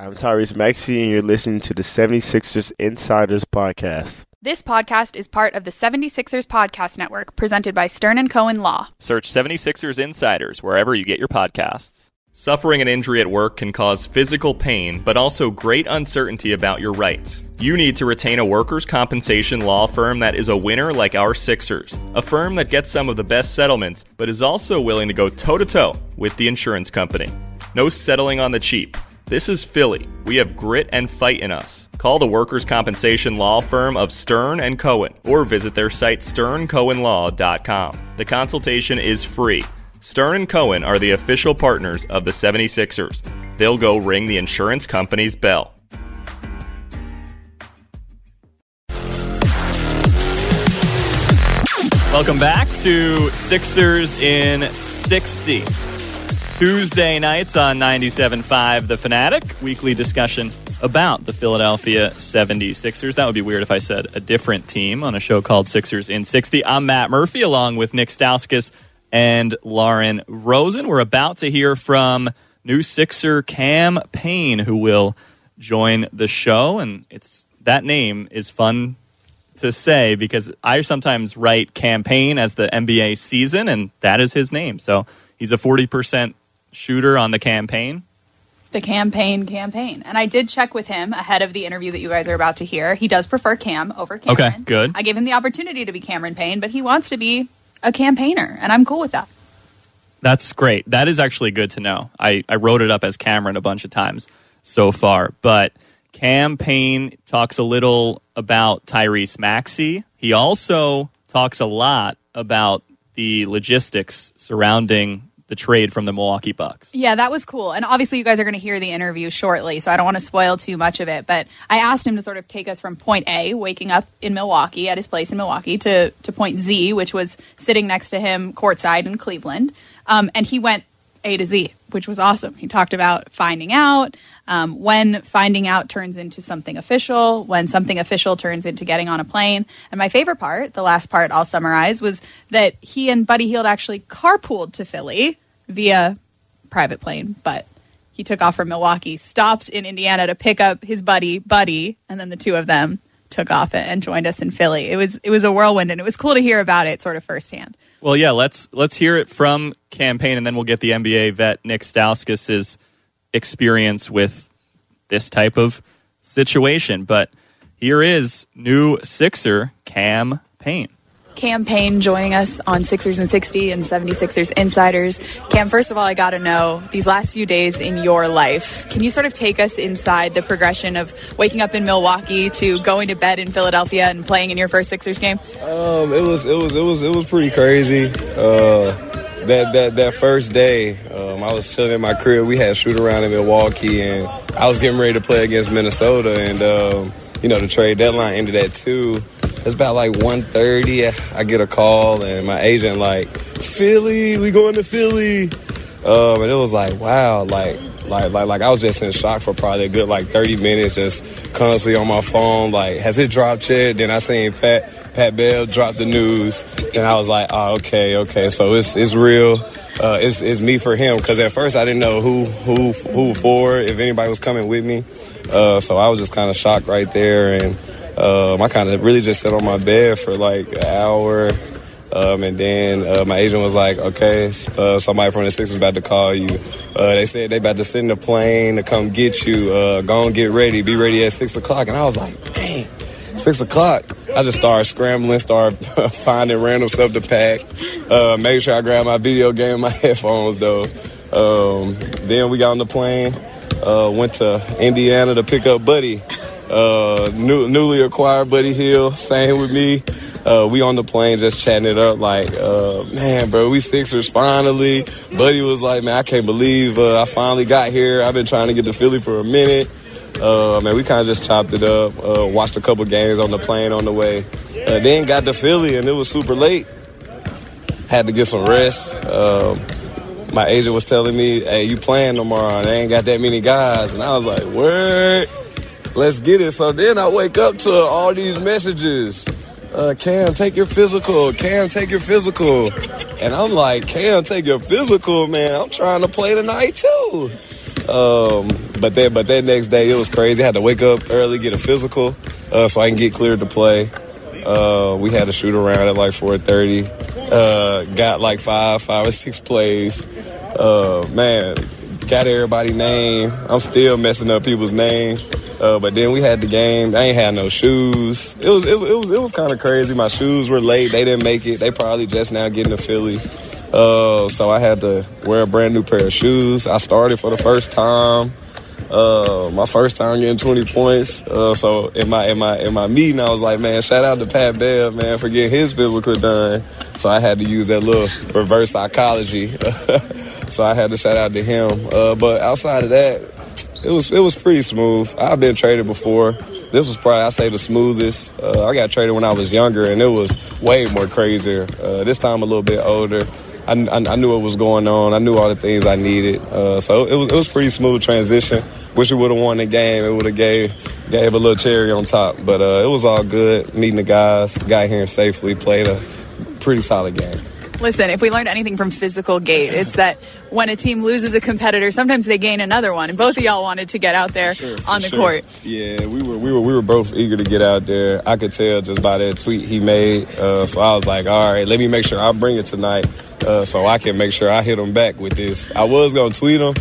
I'm Tyrese Maxey, and you're listening to the 76ers Insiders Podcast. This podcast is part of the 76ers Podcast Network, presented by Stern and Cohen Law. Search 76ers Insiders wherever you get your podcasts. Suffering an injury at work can cause physical pain, but also great uncertainty about your rights. You need to retain a workers' compensation law firm that is a winner like our Sixers. A firm that gets some of the best settlements, but is also willing to go toe to toe with the insurance company. No settling on the cheap. This is Philly. We have grit and fight in us. Call the workers' compensation law firm of Stern and Cohen or visit their site sterncohenlaw.com. The consultation is free. Stern and Cohen are the official partners of the 76ers. They'll go ring the insurance company's bell. Welcome back to Sixers in 60. Tuesday nights on 97.5 The Fanatic, weekly discussion about the Philadelphia 76ers. That would be weird if I said a different team on a show called Sixers in 60. I'm Matt Murphy along with Nik Stauskas and Lauren Rosen. We're about to hear from new Sixer Cam Payne, who will join the show. And it's that name is fun to say because I sometimes write campaign as the NBA season, and that is his name. So he's a 40% shooter on the campaign? The campaign campaign. And I did check with him ahead of the interview that you guys are about to hear. He does prefer Cam over Cameron. Okay, good. I gave him the opportunity to be Cameron Payne, but he wants to be a campaigner, and I'm cool with that. That's great. That is actually good to know. I, I wrote it up as Cameron a bunch of times so far, but Cam Payne talks a little about Tyrese Maxey. He also talks a lot about the logistics surrounding the trade from the Milwaukee Bucks. Yeah, that was cool. And obviously, you guys are going to hear the interview shortly, so I don't want to spoil too much of it. But I asked him to sort of take us from point A, waking up in Milwaukee at his place in Milwaukee, to, to point Z, which was sitting next to him courtside in Cleveland. Um, and he went A to Z, which was awesome. He talked about finding out, um, when finding out turns into something official, when something official turns into getting on a plane. And my favorite part, the last part I'll summarize, was that he and Buddy Hield actually carpooled to Philly via private plane, but he took off from Milwaukee, stopped in Indiana to pick up his buddy, Buddy, and then the two of them took off and joined us in Philly. It was it was a whirlwind, and it was cool to hear about it sort of firsthand. Well, yeah, let's let's hear it from Cam Payne, and then we'll get the NBA vet Nik Stauskas' experience with this type of situation. But here is new Sixer Cam Payne. Cam Payne joining us on Sixers and 60 and 76ers Insiders. Cam, first of all, I got to know these last few days in your life. Can you sort of take us inside the progression of waking up in Milwaukee to going to bed in Philadelphia and playing in your first Sixers game? Um, it was it was it was it was pretty crazy. Uh, that that that first day, um, I was chilling in my crib. We had shoot around in Milwaukee, and I was getting ready to play against Minnesota, and. Um, you know, the trade deadline ended at two. It's about like 1.30. I get a call and my agent like, Philly, we going to Philly. Um, and it was like, wow, like, like, like, like I was just in shock for probably a good like 30 minutes, just constantly on my phone. Like, has it dropped yet? Then I seen Pat, Pat Bev drop the news, and I was like, oh, okay, okay, so it's it's real. Uh, it's, it's me for him because at first I didn't know who who who for if anybody was coming with me, uh, so I was just kind of shocked right there, and um, I kind of really just sat on my bed for like an hour, um, and then uh, my agent was like, okay, uh, somebody from the Sixers about to call you. Uh, they said they about to send a plane to come get you. Uh, go and get ready. Be ready at 6 o'clock. And I was like, dang, 6 o'clock. I just started scrambling, started finding random stuff to pack. Uh, make sure I grab my video game my headphones, though. Um, then we got on the plane, uh, went to Indiana to pick up Buddy. Uh, new, newly acquired Buddy Hield, same with me uh, we on the plane just chatting it up like, uh, man, bro, we Sixers finally. Buddy was like, man, I can't believe uh, I finally got here. I've been trying to get to Philly for a minute. Uh, man, we kind of just chopped it up, uh, watched a couple games on the plane on the way. Then got to Philly and it was super late. Had to get some rest. Um, my agent was telling me, hey, you playing tomorrow. and They ain't got that many guys. And I was like, word, let's get it. So then I wake up to all these messages uh, Cam, take your physical. Cam, take your physical. And I'm like, Cam, take your physical, man. I'm trying to play tonight too. Um, but then, but that next day it was crazy. I had to wake up early, get a physical, uh, so I can get cleared to play. Uh, we had to shoot around at like 4:30. Uh, got like five, five or six plays. Uh, man, got everybody name. I'm still messing up people's name. Uh, but then we had the game. I ain't had no shoes. It was it, it was it was kind of crazy. My shoes were late. They didn't make it. They probably just now getting to Philly. Uh, so I had to wear a brand new pair of shoes. I started for the first time. Uh, my first time getting 20 points. Uh, so in my in my in my meeting, I was like, man, shout out to Pat Bev, man, for getting his physical done. So I had to use that little reverse psychology. so I had to shout out to him. Uh, but outside of that, it was it was pretty smooth. I've been traded before. This was probably I say the smoothest. Uh, I got traded when I was younger, and it was way more crazier. Uh, this time a little bit older. I, I, I, knew what was going on. I knew all the things I needed. Uh, so it was it was pretty smooth transition. Wish we would have won the game. It would have gave gave a little cherry on top. But uh, it was all good. Meeting the guys, got here safely, played a pretty solid game. Listen, if we learned anything from physical gate, it's that when a team loses a competitor, sometimes they gain another one. And both of y'all wanted to get out there sure, on the sure. court. Yeah, we were we were we were both eager to get out there. I could tell just by that tweet he made. Uh, so I was like, all right, let me make sure I bring it tonight, uh, so I can make sure I hit him back with this. I was gonna tweet him.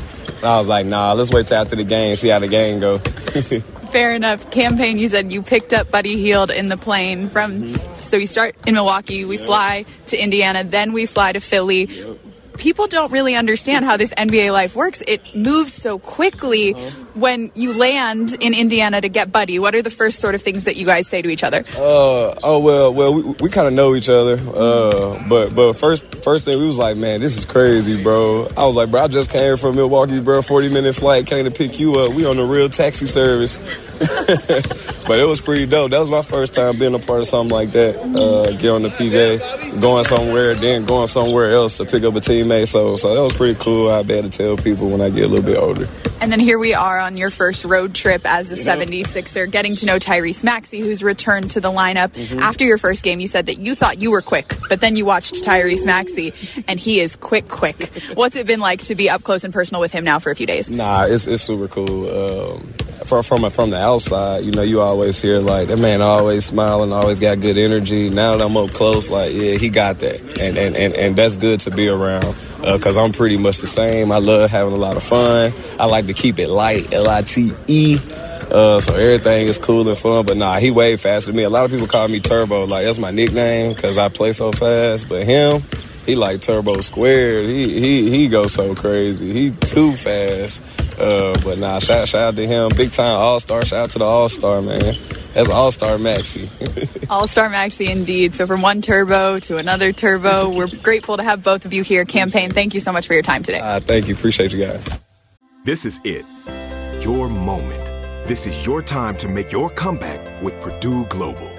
I was like, nah, let's wait till after the game, see how the game go. Fair enough. Cam Payne, you said you picked up Buddy Hield in the plane from. Mm-hmm. So we start in Milwaukee, we fly to Indiana, then we fly to Philly. Yep people don't really understand how this NBA life works. It moves so quickly uh-huh. when you land in Indiana to get Buddy. What are the first sort of things that you guys say to each other? Uh, oh well, well we, we kind of know each other. Uh, but but first first thing we was like, man, this is crazy, bro. I was like, bro, I just came from Milwaukee, bro. Forty minute flight, came to pick you up. We on the real taxi service. but it was pretty dope. That was my first time being a part of something like that. Uh, get on the PJ, going somewhere, then going somewhere else to pick up a team So, so that was pretty cool. I'll be able to tell people when I get a little bit older. And then here we are on your first road trip as a you 76er, getting to know Tyrese Maxey, who's returned to the lineup. Mm-hmm. After your first game, you said that you thought you were quick, but then you watched Tyrese Maxey, and he is quick, quick. What's it been like to be up close and personal with him now for a few days? Nah, it's, it's super cool. Um, from from from the outside, you know, you always hear like that man always smiling, always got good energy. Now that I'm up close, like yeah, he got that, and and and, and that's good to be around because uh, I'm pretty much the same. I love having a lot of fun. I like to keep it light, L I T E. Uh, so everything is cool and fun, but nah, he way faster than me. A lot of people call me Turbo, like that's my nickname because I play so fast. But him, he like Turbo squared. He he he goes so crazy. He too fast. Uh, but nah, shout, shout out to him. Big time All Star. Shout out to the All Star man. That's All Star Maxey. All Star Maxey indeed. So from one turbo to another turbo, we're grateful to have both of you here. Cam Payne, thank you so much for your time today. Uh, thank you. Appreciate you guys. This is it. Your moment. This is your time to make your comeback with Purdue Global.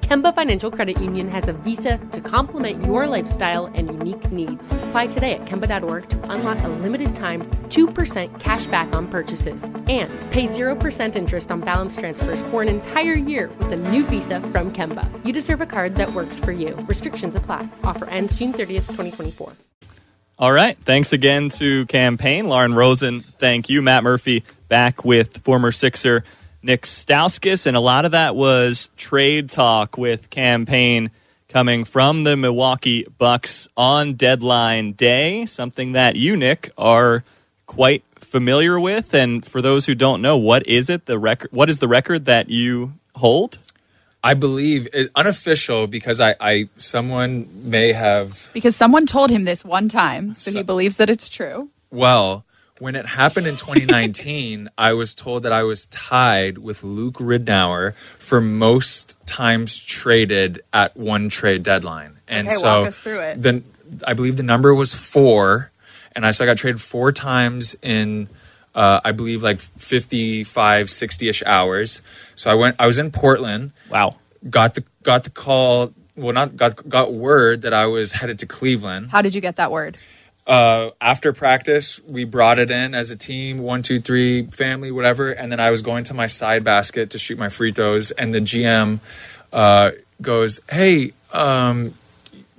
Kemba Financial Credit Union has a visa to complement your lifestyle and unique needs. Apply today at Kemba.org to unlock a limited time 2% cash back on purchases and pay 0% interest on balance transfers for an entire year with a new visa from Kemba. You deserve a card that works for you. Restrictions apply. Offer ends June 30th, 2024. All right. Thanks again to Cam Payne. Lauren Rosen, thank you. Matt Murphy back with former Sixer Nik Stauskas. And a lot of that was trade talk with Cam Payne coming from the Milwaukee Bucks on deadline day, something that you, Nick, are quite familiar with. And for those who don't know, what is it? The record what is the record that you hold? I believe it, unofficial because I, I someone may have Because someone told him this one time, so, So- he believes that it's true. well when it happened in 2019 I was told that I was tied with Luke Ridnour for most times traded at one trade deadline and Okay, so walk us through it. then I believe the number was four and I so I got traded four times in uh, I believe like 55 60ish hours so I went I was in Portland Wow. got the got the call well not got got word that I was headed to Cleveland. How did you get that word? Uh, after practice, we brought it in as a team, one, two, three, family, whatever. And then I was going to my side basket to shoot my free throws, and the GM uh, goes, "Hey, um,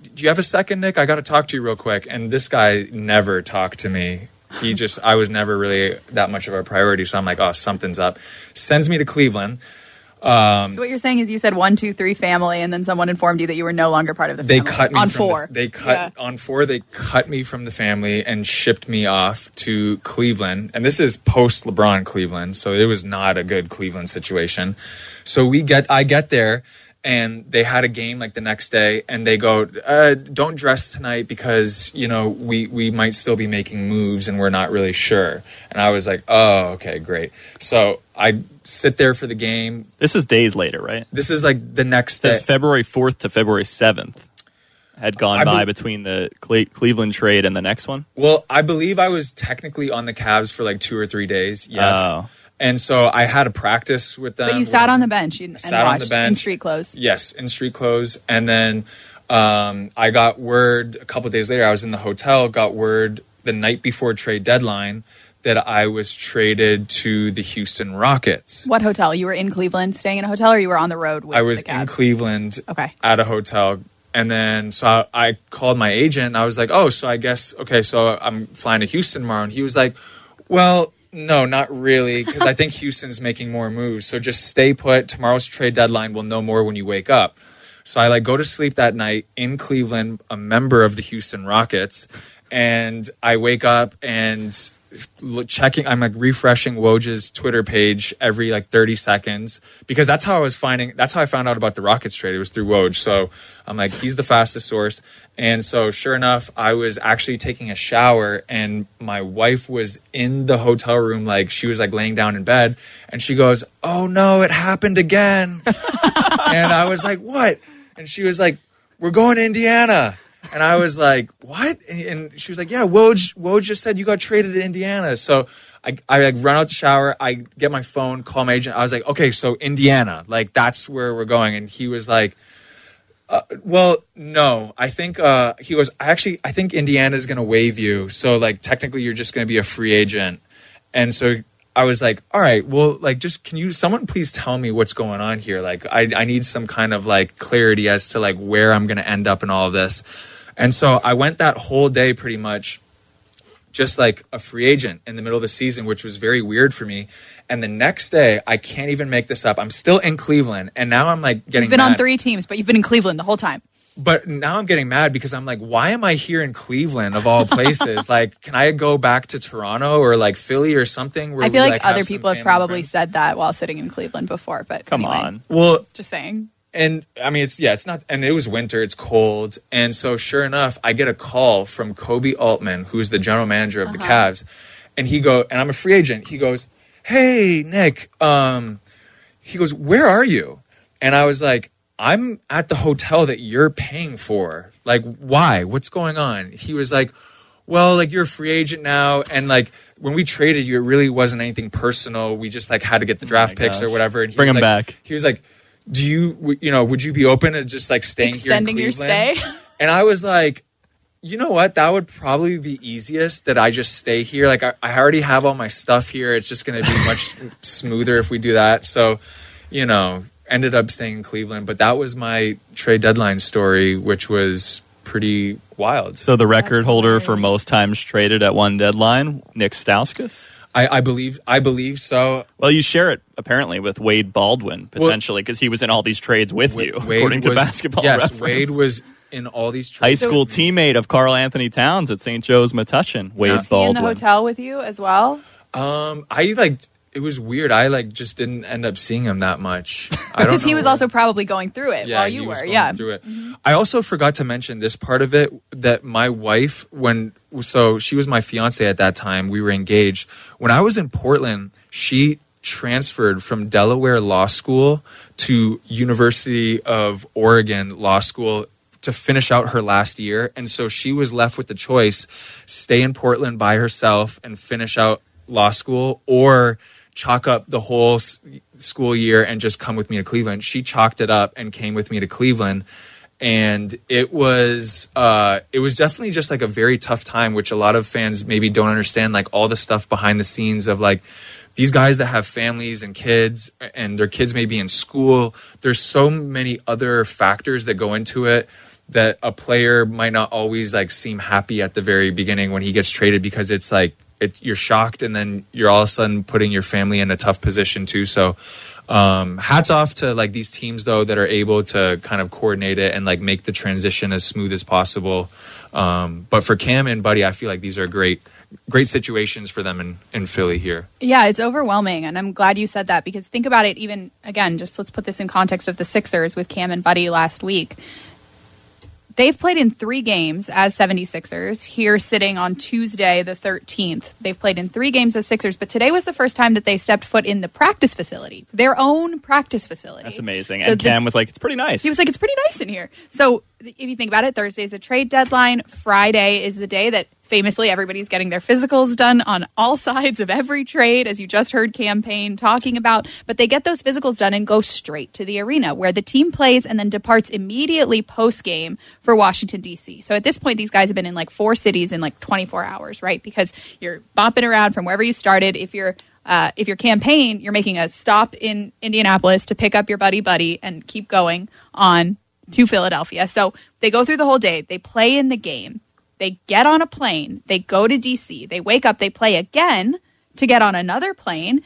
do you have a second, Nick? I got to talk to you real quick." And this guy never talked to me. He just, I was never really that much of a priority. So I'm like, "Oh, something's up." Sends me to Cleveland. Um, so what you're saying is you said one, two, three family, and then someone informed you that you were no longer part of the family. they cut me on from four. The, they cut Yeah. on four. They cut me from the family and shipped me off to Cleveland. And this is post LeBron Cleveland, so it was not a good Cleveland situation. So we get, I get there, and they had a game like the next day, and they go, uh, "Don't dress tonight because you know we we might still be making moves, and we're not really sure." And I was like, "Oh, okay, great." So I sit there for the game. This is days later, right? This is like the next day. February 4th to February 7th had gone I by between the Cle- Cleveland trade and the next one. Well, I believe I was technically on the Cavs for like two or three days. Yes. Oh. And so I had a practice with them. But you sat on the bench and sat on the bench. in street clothes. Yes, in street clothes. And then um, I got word a couple days later, I was in the hotel, got word the night before trade deadline that I was traded to the Houston Rockets. What hotel? You were in Cleveland, staying in a hotel, or you were on the road with I was in Cleveland Okay. at a hotel. And then so I, I called my agent. And I was like, oh, so I guess, okay, so I'm flying to Houston tomorrow. And he was like, well, no, not really, because I think Houston's making more moves. So just stay put. Tomorrow's trade deadline. We'll know more when you wake up. So I like go to sleep that night in Cleveland, a member of the Houston Rockets, and I wake up and checking i'm like refreshing woj's twitter page every like 30 seconds because that's how i was finding that's how i found out about the rockets trade. It was through woj. So i'm like he's the fastest source. And so sure enough i was actually taking a shower and my wife was in the hotel room like she was like laying down in bed and she goes oh no it happened again. And i was like what? And she was like we're going to indiana and I was like, "What?" And, she was like, "Yeah, Woj, Woj just said you got traded to Indiana." So I, I like run out the shower. I get my phone, call my agent. I was like, "Okay, so Indiana, like that's where we're going." And he was like, uh, "Well, no, I think uh, he was actually. I think Indiana's going to waive you. So like technically, you're just going to be a free agent." And so I was like, all right, well, like, just can you, someone please tell me what's going on here? Like, I, I need some kind of like clarity as to like where I'm going to end up in all of this. And so I went that whole day pretty much just like a free agent in the middle of the season, which was very weird for me. And the next day, I can't even make this up. I'm still in Cleveland, and now I'm like getting You've been mad. on three teams, but you've been in Cleveland the whole time. But now I'm getting mad because I'm like, why am I here in Cleveland of all places? like, can I go back to Toronto or like Philly or something? Where I feel we, like, have other some people have probably friends? said that while sitting in Cleveland before. But Come anyway, on. Well, just saying. And I mean, it's yeah, it's not, and it was winter, it's cold, and so sure enough, I get a call from Koby Altman, who's the general manager of the Cavs, and he go, and I'm a free agent. He goes, "Hey, Nick," um, he goes, "Where are you?" And I was like, "I'm at the hotel that you're paying for. Like, why? What's going on?" He was like, "Well, like you're a free agent now, and like." When we traded you, it really wasn't anything personal. We just like had to get the draft picks or whatever. And he Bring was him like- back. He was like, do you you know would you be open to just like staying Extending here in Cleveland? Your stay. and I was like, you know what? That would probably be easiest that I just stay here. Like I, I already have all my stuff here. It's just going to be much smoother if we do that. So, you know, ended up staying in Cleveland. But that was my trade deadline story, which was pretty wild. So the record holder for most times traded at one deadline, Nik Stauskas. I, I believe I believe so. Well, you share it apparently with Wade Baldwin potentially because he was in all these trades with Wa- you, Wade according to Basketball Yes, Reference. Wade was in all these trades. high trades. school teammate of Karl-Anthony Towns at St. Joe's Metuchen. Wade Yeah. Is he in the hotel with you as well? Um, I like it was weird. I like just didn't end up seeing him that much. I don't Because he was where- also probably going through it while you were. Yeah. through it. Mm-hmm. I also forgot to mention this part of it that my wife, when so she was my fiance at that time, we were engaged. When I was in Portland, she transferred from Delaware Law School to University of Oregon Law School to finish out her last year and so she was left with the choice stay in Portland by herself and finish out law school or chalk up the whole school year and just come with me to Cleveland. She chalked it up and came with me to Cleveland. And it was uh, it was definitely just like a very tough time, which a lot of fans maybe don't understand, like all the stuff behind the scenes of like these guys that have families and kids and their kids may be in school. There's so many other factors that go into it that a player might not always like seem happy at the very beginning when he gets traded because it's like it, you're shocked and then you're all of a sudden putting your family in a tough position too. So um, hats off to like these teams though that are able to kind of coordinate it and like make the transition as smooth as possible. Um, but for Cam and Buddy, I feel like these are great, great situations for them in, in Philly here. Yeah, it's overwhelming. And I'm glad you said that because think about it, even again, just let's put this in context of the Sixers with Cam and Buddy last week. They've played in three games as 76ers here sitting on Tuesday, the 13th. They've played in three games as Sixers, but today was the first time that they stepped foot in the practice facility, their own practice facility. That's amazing. So and the- Cam was like, it's pretty nice. He was like, it's pretty nice in here. So if you think about it, Thursday is the trade deadline. Friday is the day that famously everybody's getting their physicals done on all sides of every trade, as you just heard Cam Payne talking about. But they get those physicals done and go straight to the arena where the team plays and then departs immediately post game for Washington, D.C. So at this point, these guys have been in like four cities in like 24 hours, right? Because you're bopping around from wherever you started. If you're uh, if your Cam Payne, you're making a stop in Indianapolis to pick up your buddy buddy and keep going on to Philadelphia. So they go through the whole day. They play in the game. They get on a plane. They go to DC. They wake up. They play again to get on another plane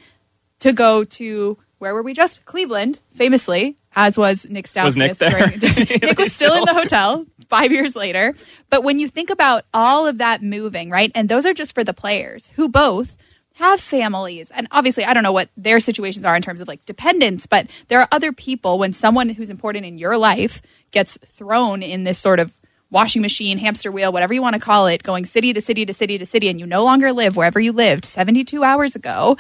to go to where were we just? Cleveland, famously, as was Nik Stauskas. Was Nick there? Nick was still in the hotel five years later. But when you think about all of that moving, right? And those are just for the players who both have families. And obviously, I don't know what their situations are in terms of like dependence, but there are other people when someone who's important in your life gets thrown in this sort of washing machine, hamster wheel, whatever you want to call it, going city to city to city to city, and you no longer live wherever you lived 72 hours ago.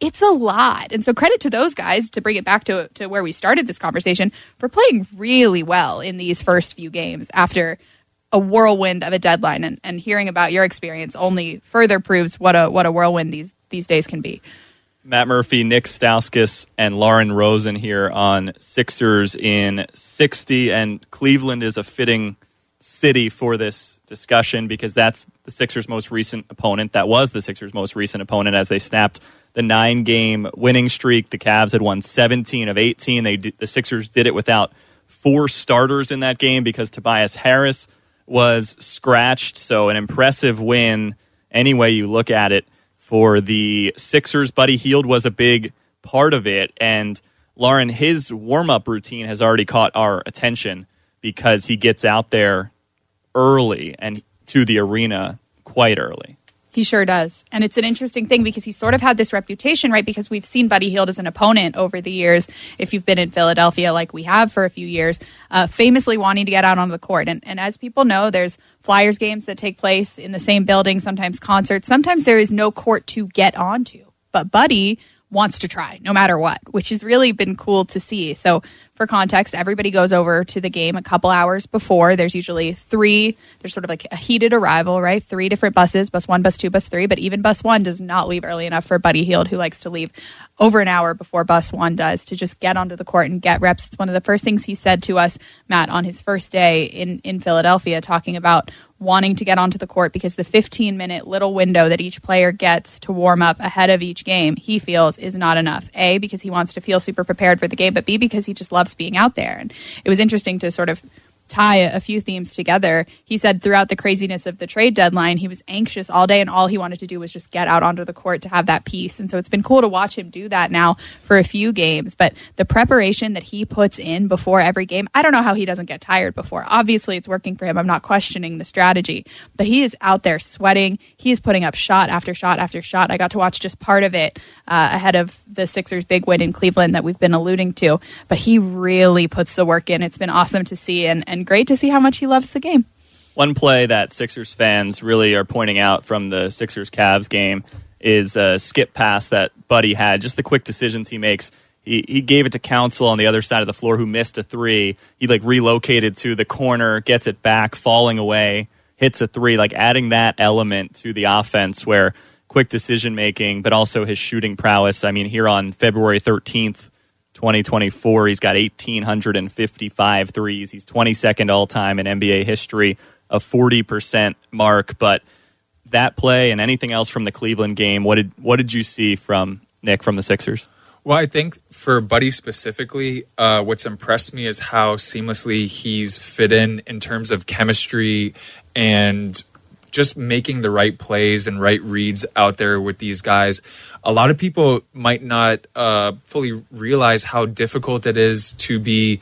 It's a lot. And so credit to those guys to bring it back to, to where we started this conversation for playing really well in these first few games after a whirlwind of a deadline and, and hearing about your experience only further proves what a what a whirlwind these these days can be. Matt Murphy, Nik Stauskas, and Lauren Rosen here on Sixers in 60. And Cleveland is a fitting city for this discussion because that's the Sixers' most recent opponent. That was the Sixers' most recent opponent as they snapped the nine game winning streak. The Cavs had won 17 of 18. They did, the Sixers did it without four starters in that game because Tobias Harris was scratched. So, an impressive win, any way you look at it, for the Sixers. Buddy Hield was a big part of it. And Lauren, his warm up routine has already caught our attention because he gets out there early and to the arena quite early. He sure does. And it's an interesting thing because he sort of had this reputation, right? Because we've seen Buddy Hield as an opponent over the years, if you've been in Philadelphia like we have for a few years, uh, famously wanting to get out on the court. And, and as people know, there's Flyers games that take place in the same building, sometimes concerts. Sometimes there is no court to get onto. But Buddy wants to try no matter what, which has really been cool to see. So, for context, everybody goes over to the game a couple hours before. There's usually three, there's sort of like a heated arrival, right? Three different buses bus one, bus two, bus three. But even bus one does not leave early enough for Buddy Hield, who likes to leave over an hour before bus one does to just get onto the court and get reps. It's one of the first things he said to us, Matt, on his first day in, in Philadelphia, talking about wanting to get onto the court because the 15 minute little window that each player gets to warm up ahead of each game, he feels is not enough. A, because he wants to feel super prepared for the game, but B, because he just loves being out there. And it was interesting to sort of tie a few themes together. He said throughout the craziness of the trade deadline, he was anxious all day and all he wanted to do was just get out onto the court to have that peace. And so it's been cool to watch him do that now for a few games. But the preparation that he puts in before every game, I don't know how he doesn't get tired before. Obviously, it's working for him. I'm not questioning the strategy, but he is out there sweating. He is putting up shot after shot after shot. I got to watch just part of it uh, ahead of the Sixers' big win in Cleveland that we've been alluding to. But he really puts the work in. It's been awesome to see and, and great to see how much he loves the game. One play that Sixers fans really are pointing out from the Sixers Cavs game is a skip pass that Buddy had, just the quick decisions he makes. He, he gave it to Council on the other side of the floor who missed a three. He like relocated to the corner, gets it back, falling away, hits a three, like adding that element to the offense where quick decision making, but also his shooting prowess. I mean, here on February 13th, 2024. He's got 1,855 threes. He's 22nd all time in NBA history, a 40% mark. But that play and anything else from the Cleveland game, what did what did you see from Nick from the Sixers? Well, I think for Buddy specifically, uh, what's impressed me is how seamlessly he's fit in in terms of chemistry and just making the right plays and right reads out there with these guys. A lot of people might not uh, fully realize how difficult it is to be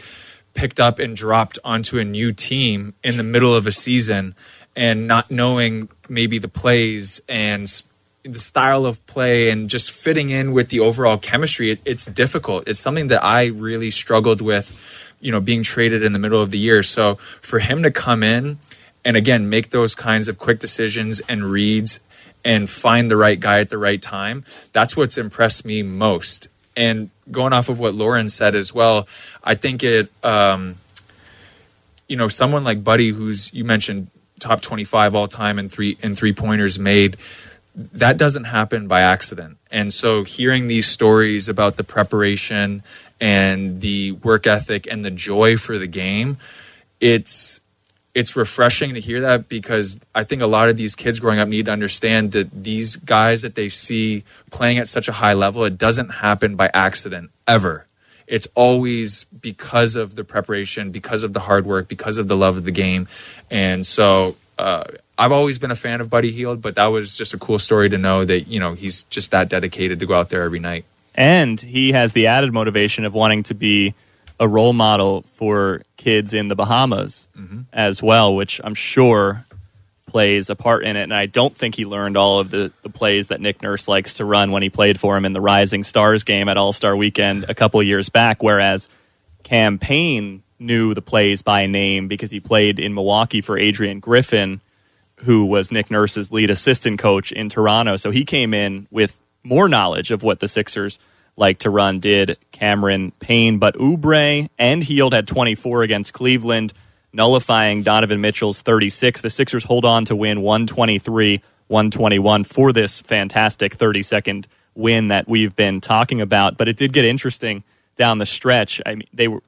picked up and dropped onto a new team in the middle of a season and not knowing maybe the plays and the style of play and just fitting in with the overall chemistry. It, it's difficult. It's something that I really struggled with, you know, being traded in the middle of the year. So for him to come in and again make those kinds of quick decisions and reads and find the right guy at the right time. That's what's impressed me most. And going off of what lauren said as well i think it um, you know someone like buddy who's you mentioned top 25 all time and three and three pointers made that doesn't happen by accident. And so hearing these stories about the preparation and the work ethic and the joy for the game it's it's refreshing to hear that because I think a lot of these kids growing up need to understand that these guys that they see playing at such a high level, it doesn't happen by accident ever. It's always because of the preparation, because of the hard work, because of the love of the game. And so uh, I've always been a fan of Buddy Hield, but that was just a cool story to know that, you know, he's just that dedicated to go out there every night. And he has the added motivation of wanting to be a role model for kids in the Bahamas mm-hmm. as well, which I'm sure plays a part in it. And I don't think he learned all of the, the plays that Nick Nurse likes to run when he played for him in the Rising Stars game at All Star Weekend a couple years back, whereas Cam Payne knew the plays by name because he played in Milwaukee for Adrian Griffin, who was Nick Nurse's lead assistant coach in Toronto. So he came in with more knowledge of what the Sixers like to run, did Cameron Payne. But Oubre and Hield had 24 against Cleveland, nullifying Donovan Mitchell's 36. The Sixers hold on to win 123 121 for this fantastic 30 second win that we've been talking about. But it did get interesting down the stretch. I mean, they were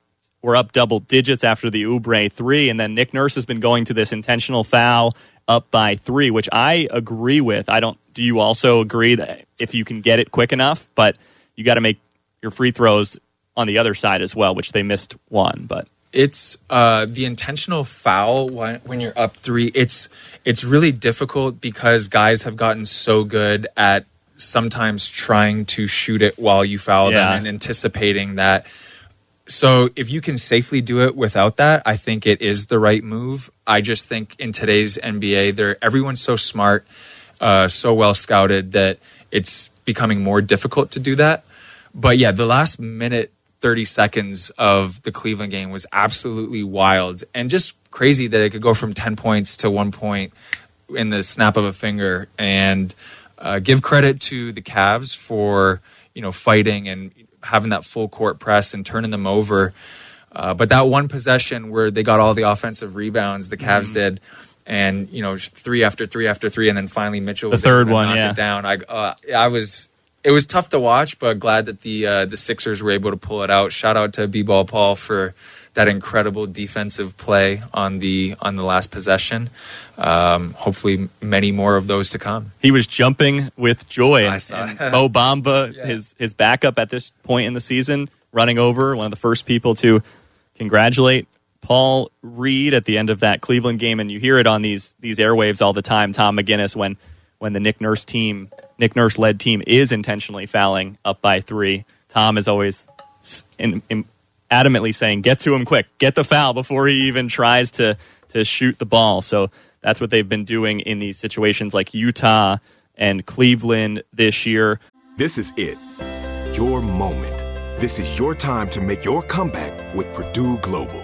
were up double digits after the Oubre three, and then Nick Nurse has been going to this intentional foul up by three, which I agree with. I don't. Do you also agree that if you can get it quick enough, but you got to make your free throws on the other side as well, which they missed one, but. it's uh, the intentional foul when, when you're up three. It's it's really difficult because guys have gotten so good at sometimes trying to shoot it while you foul Yeah. them and anticipating that. So if you can safely do it without that, I think it is the right move. I just think in today's NBA, they're everyone's so smart, uh, so well scouted that it's becoming more difficult to do that. But yeah, the last minute 30 seconds of the Cleveland game was absolutely wild and just crazy that it could go from 10 points to one point in the snap of a finger. And uh, give credit to the Cavs for you know fighting and having that full court press and turning them over. Uh, but that one possession where they got all the offensive rebounds, the Cavs did, and you know three after three after three, and then finally Mitchell The third one, yeah. it down. I uh, I was it was tough to watch, but glad that the uh, the Sixers were able to pull it out. Shout out to B-ball Paul for that incredible defensive play on the on the last possession. Um, hopefully, many more of those to come. he was jumping with joy. I saw and. Mo Bamba, his his backup at this point in the season, running over one of the first people to congratulate Paul Reed at the end of that Cleveland game, and you hear it on these these airwaves all the time. Tom McGinnis when when the Nick Nurse team, Nick Nurse led team, is intentionally fouling up by three. Tom is always in, in, adamantly saying, "Get to him quick, get the foul before he even tries to to shoot the ball." So that's what they've been doing in these situations like Utah and Cleveland this year. This is it. Your moment. This is your time to make your comeback with Purdue Global.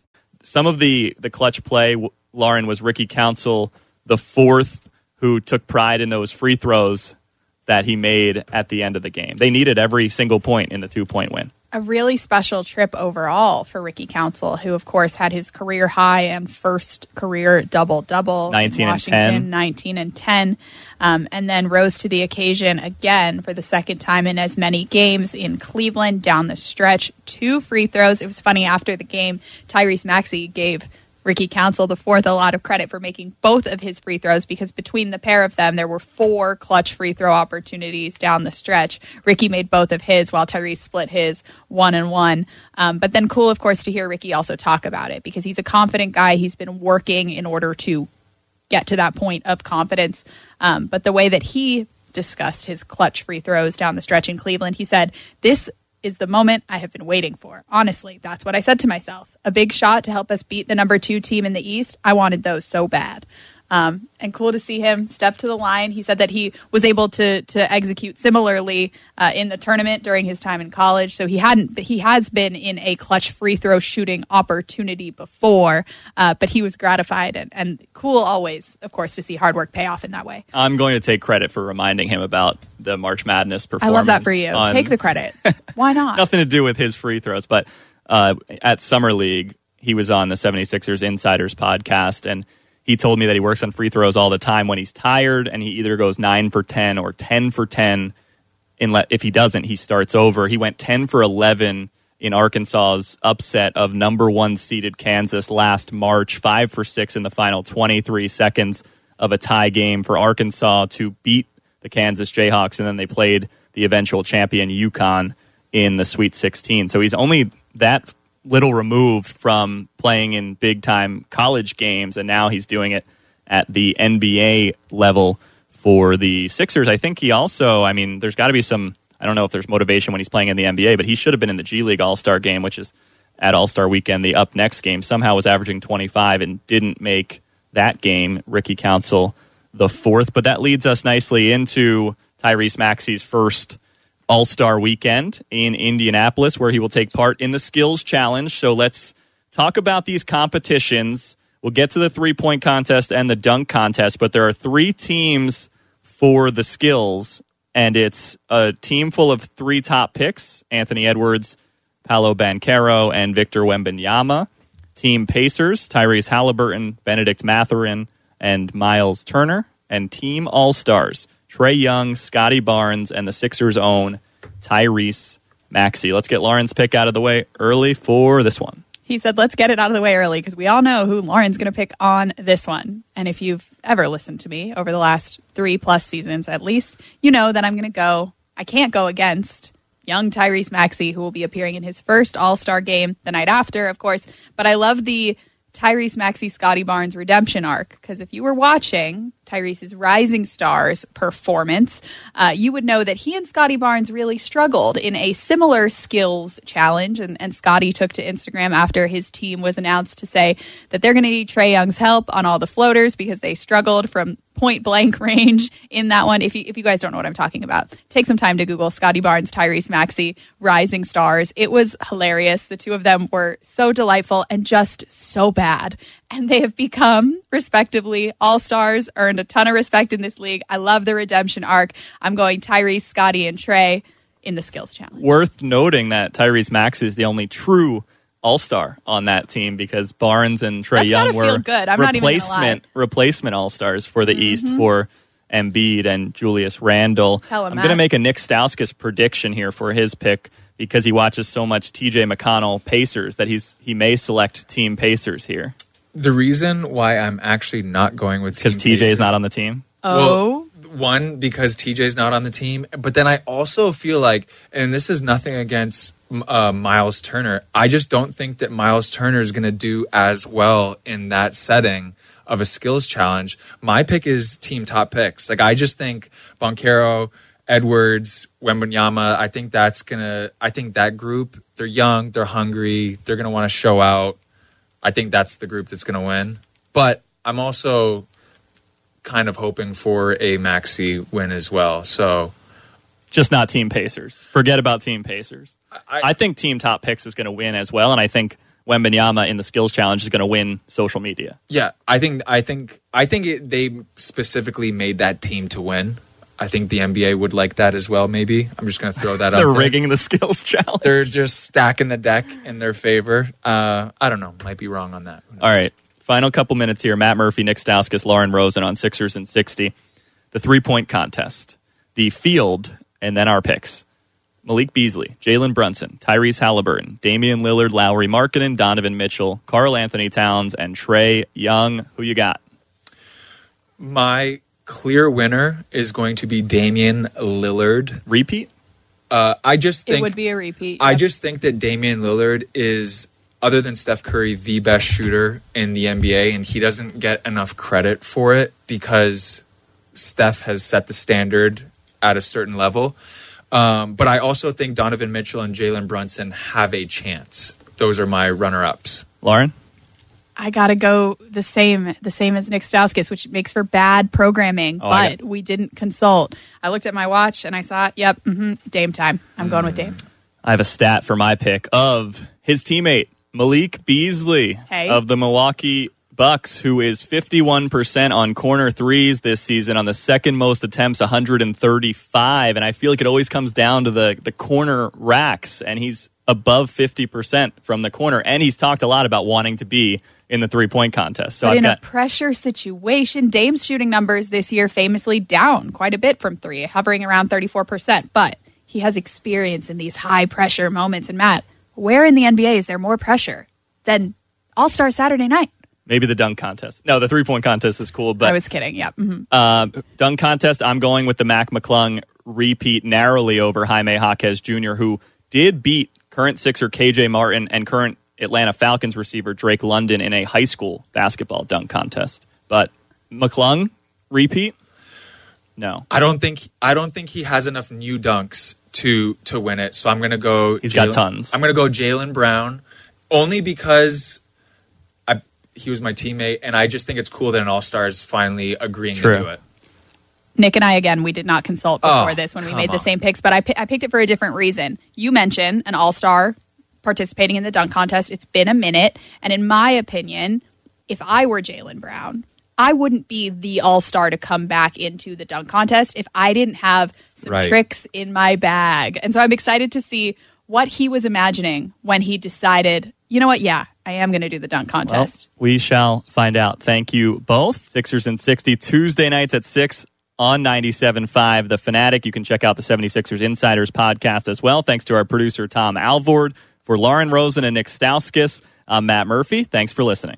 Some of the the clutch play, Lauren was Ricky Council, the fourth who took pride in those free throws that he made at the end of the game. They needed every single point in the two point win. A really special trip overall for Ricky Council, who, of course, had his career high and first career double double 19 and Washington, 10. 19 and 10, um, and then rose to the occasion again for the second time in as many games in Cleveland down the stretch. Two free throws. It was funny after the game, Tyrese Maxey gave Ricky Council the fourth a lot of credit for making both of his free throws because between the pair of them, there were four clutch free throw opportunities down the stretch. Ricky made both of his while Tyrese split his one and one. Um, but then cool, of course, to hear Ricky also talk about it because he's a confident guy. He's been working in order to get to that point of confidence. Um, but the way that he discussed his clutch free throws down the stretch in Cleveland, he said, This is the moment I have been waiting for. Honestly, that's what I said to myself. A big shot to help us beat the number two team in the East. I wanted those so bad. Um, and cool to see him step to the line. He said that he was able to to execute similarly uh, in the tournament during his time in college. So he hadn't, he has been in a clutch free throw shooting opportunity before, uh, but he was gratified and, and cool always, of course, to see hard work pay off in that way. I'm going to take credit for reminding him about the March Madness performance. I love that for you. on- Take the credit. Why not? nothing to do with his free throws, but uh, at Summer League, he was on the 76ers Insiders podcast, and he told me that he works on free throws all the time when he's tired, and he either goes 9 for 10 or 10 for 10. Inle- If he doesn't, he starts over. He went 10 for 11 in Arkansas's upset of number one seeded Kansas last March, 5 for 6 in the final 23 seconds of a tie game for Arkansas to beat the Kansas Jayhawks, and then they played the eventual champion UConn in the Sweet 16. So he's only that little removed from playing in big time college games, and now he's doing it at the NBA level for the Sixers. I think he also, I mean, there's got to be some, I don't know if there's motivation when he's playing in the NBA, but he should have been in the G League All Star game, which is at All Star weekend, the up next game. Somehow was averaging 25 and didn't make that game, Ricky Council the fourth. But that leads us nicely into Tyrese Maxey's first all Star weekend in Indianapolis, where he will take part in the Skills Challenge. So let's talk about these competitions. We'll get to the three point contest and the dunk contest, but there are three teams for the skills, and it's a team full of three top picks Anthony Edwards, Paolo Banchero, and Victor Wembanyama. Team Pacers, Tyrese Halliburton, Bennedict Mathurin, and Myles Turner. And Team All Stars, Trae Young, Scottie Barnes, and the Sixers' own Tyrese Maxey. Let's get Lauren's pick out of the way early for this one. He said, let's get it out of the way early because we all know who Lauren's going to pick on this one. And if you've ever listened to me over the last three plus seasons at least, you know that I'm going to go, I can't go against young Tyrese Maxey, who will be appearing in his first All Star game the night after, of course. But I love the Tyrese Maxey Scottie Barnes redemption arc because if you were watching Tyrese's Rising Stars performance, uh, you would know that he and Scottie Barnes really struggled in a similar skills challenge. And, and Scottie took to Instagram after his team was announced to say that they're going to need Trae Young's help on all the floaters because they struggled from point blank range in that one. If you if you guys don't know what I'm talking about, take some time to Google Scottie Barnes, Tyrese Maxey, Rising Stars. It was hilarious. The two of them were so delightful and just so bad. And they have become, respectively, all stars, earned a ton of respect in this league. I love the redemption arc. I'm going Tyrese, Scottie, and Trae in the skills challenge. Worth noting that Tyrese Max is the only true all star on that team because Barnes and Trae That's Young were feel good. I'm not even gonna lie. Mm-hmm. replacement replacement all stars for the East for Embiid and Julius Randle. Tell him I'm going to make a Nik Stauskas prediction here for his pick because he watches so much TJ McConnell Pacers that he's he may select Team Pacers here The reason why I'm actually not going with because TJ is not on the team. Oh, Well, one because TJ's not on the team, but then I also feel like, and this is nothing against uh, Myles Turner. I just don't think that Myles Turner is going to do as well in that setting of a skills challenge. My pick is team top picks. Like I just think Banchero, Edwards, Wembanyama. I think that's gonna. I think that group. They're young. They're hungry. They're gonna want to show out. I think that's the group that's gonna win. But I'm also kind of hoping for a Maxey win as well. So Just not Team Pacers. Forget about Team Pacers. I- I think Team Top Picks is going to win as well, and I think Wembanyama in the skills challenge is going to win social media. yeah, I think I think I think it, they specifically made that team to win. I think the NBA would like that as well. Maybe I'm just going to throw that out. They're there. rigging the skills challenge. They're just stacking the deck in their favor. Uh, I don't know. Might be wrong on that. All right. Final couple minutes here. Matt Murphy, Nik Stauskas, Lauren Rosen on Sixers and 60. The three point contest, the field, and then our picks. Malik Beasley, Jalen Brunson, Tyrese Halliburton, Damian Lillard, Lauri Markkanen, Donovan Mitchell, Karl-Anthony Towns, and Trae Young. Who you got? My clear winner is going to be Damian Lillard. Repeat? Uh, I just think it would be a repeat. I Yep. just think that Damian Lillard is, other than Steph Curry, the best shooter in the NBA, and he doesn't get enough credit for it because Steph has set the standard at a certain level. Um, but I also think Donovan Mitchell and Jalen Brunson have a chance. Those are my runner-ups. Lauren? I gotta go the same, the same as Nik Stauskas, which makes for bad programming. Oh, but we didn't consult. I looked at my watch and I saw, it. yep, hmm Dame time. I'm going with Dame. I have a stat for my pick of his teammate, Malik Beasley Hey. of the Milwaukee Bucks, who is 51% on corner threes this season on the second most attempts, 135. And I feel like it always comes down to the, the corner racks, and he's above 50% from the corner. And he's talked a lot about wanting to be in the three point contest. So but I've in got. a pressure situation, Dame's shooting numbers this year famously down quite a bit from three, hovering around 34%. But he has experience in these high pressure moments. And Matt, where in the NBA is there more pressure than All Star Saturday night? Maybe the dunk contest. No, the three point contest is cool, but I was kidding. Yeah. mhm. Um, dunk contest, I'm going with the Mac McClung repeat narrowly over Jaime Jaquez Jr., who did beat current Sixer KJ Martin and current Atlanta Falcons receiver Drake London in a high school basketball dunk contest. But McClung repeat? No. I don't think I don't think he has enough new dunks to to win it. So I'm going to go. He's got tons. I'm going to go Jaylen Brown, only because I he was my teammate, and I just think it's cool that an All Star is finally agreeing True. to do it. Nik and I, again, we did not consult before Oh, this when we come made the on. same picks, but I, I picked it for a different reason. You mentioned an all star participating in the dunk contest. It's been a minute. And in my opinion, if I were Jaylen Brown, I wouldn't be the all star to come back into the dunk contest if I didn't have some Right. tricks in my bag. And so I'm excited to see what he was imagining when he decided, you know what? Yeah, I am going to do the dunk Well, contest. we shall find out. Thank you both. Sixers and 60, Tuesday nights at 6 on 97.5 The Fanatic. You can check out the 76ers Insiders podcast as well. Thanks to our producer, Tom Alvord. For Lauren Rosen and Nik Stauskas, I'm Matt Murphy. Thanks for listening.